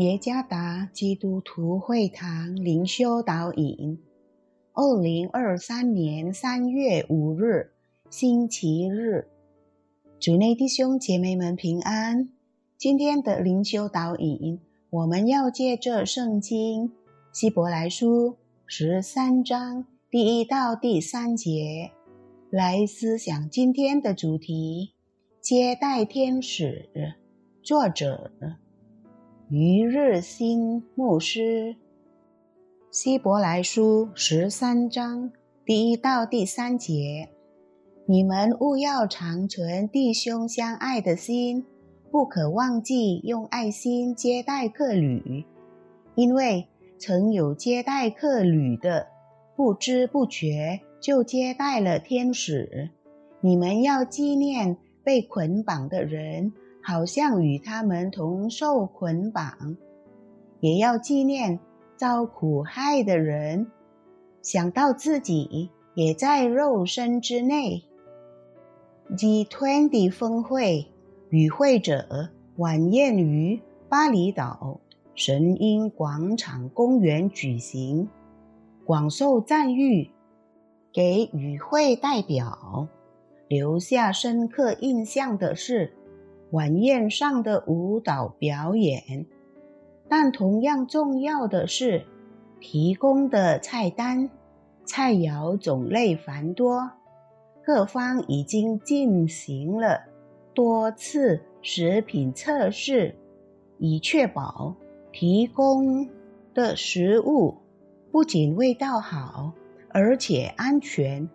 耶加达基督徒会堂灵修导引，二零二三年三月五日，星期日，主内弟兄姐妹们平安。今天的灵修导引，我们要借着圣经希伯来书十三章第一到第三节来思想今天的主题：接待天使。作者。余日新牧师，希伯来书十三章第一到第三节：你们务要长存弟兄相爱的心，不可忘记用爱心接待客旅，因为曾有接待客旅的，不知不觉就接待了天使。你们要纪念被捆绑的人。好像与他们同受捆绑，也要纪念遭苦害的人，想到自己也在肉身之内。G20 峰会与会者晚宴于巴厘岛神鹰广场公园举行，广受赞誉。给与会代表留下深刻印象的是。晚宴上的舞蹈表演，但同样重要的是，提供的菜单、菜肴种类繁多，各方已经进行了多次食品测试，以确保提供的食物不仅味道好，而且安全。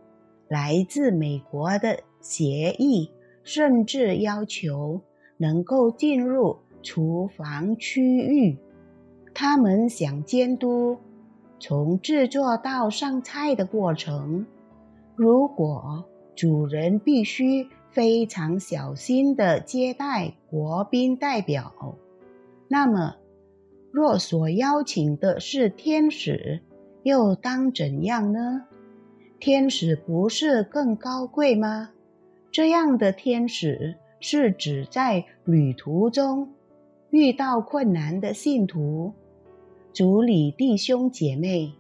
来自美国的协议。甚至要求能够进入厨房区域。他们想监督从制作到上菜的过程。如果主人必须非常小心地接待国宾代表，那么若所邀请的是天使，又当怎样呢？天使不是更高贵吗？这样的天使是指在旅途中遇到困难的信徒、主里弟兄姐妹。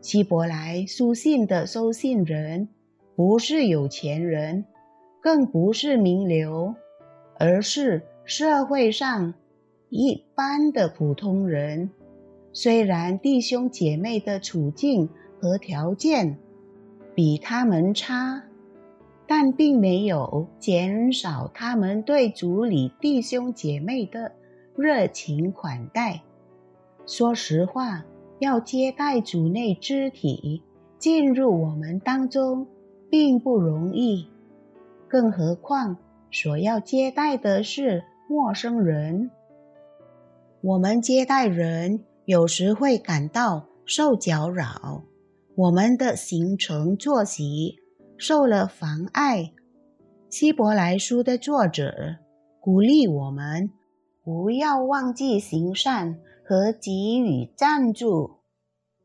希伯来书信的收信人不是有钱人，更不是名流，而是社会上一般的普通人。虽然弟兄姐妹的处境和条件比他们差。但并没有减少他们对主里弟兄姐妹的热情款待。说实话，要接待主内肢体进入我们当中，并不容易，更何况所要接待的是陌生人。我们接待人有时会感到受搅扰，我们的行程作息。受了妨碍，希伯来书的作者鼓励我们不要忘记行善和给予赞助，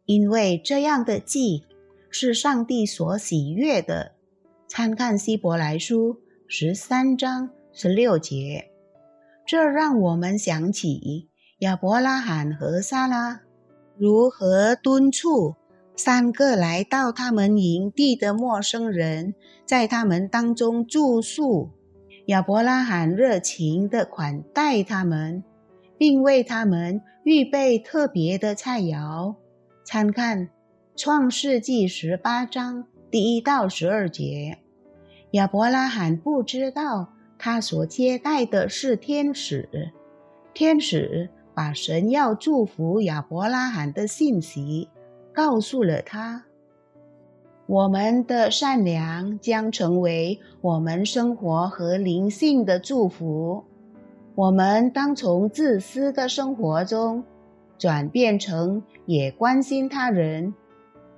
因为这样的祭是上帝所喜悦的。参看希伯来书十三章十六节，这让我们想起亚伯拉罕和撒拉如何敦促。三个来到他们营地的陌生人，在他们当中住宿。亚伯拉罕热情地款待他们，并为他们预备特别的菜肴。参看《创世纪》十八章第一到十二节。亚伯拉罕不知道他所接待的是天使，天使把神要祝福亚伯拉罕的信息。告诉了他，我们的善良将成为我们生活和灵性的祝福。我们当从自私的生活中转变成也关心他人，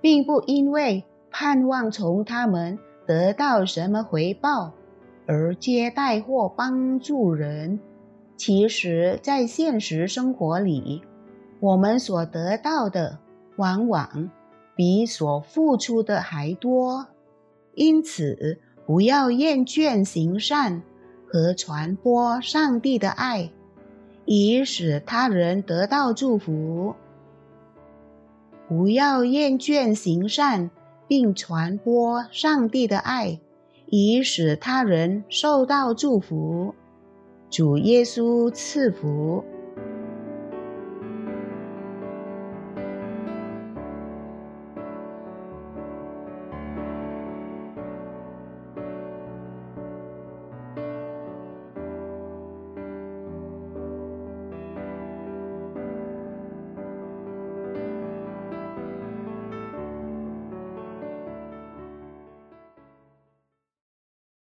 并不因为盼望从他们得到什么回报而接待或帮助人。其实，在现实生活里，我们所得到的。往往比所付出的还多，因此不要厌倦行善和传播上帝的爱，以使他人得到祝福。不要厌倦行善，并传播上帝的爱，以使他人受到祝福。主耶稣赐福。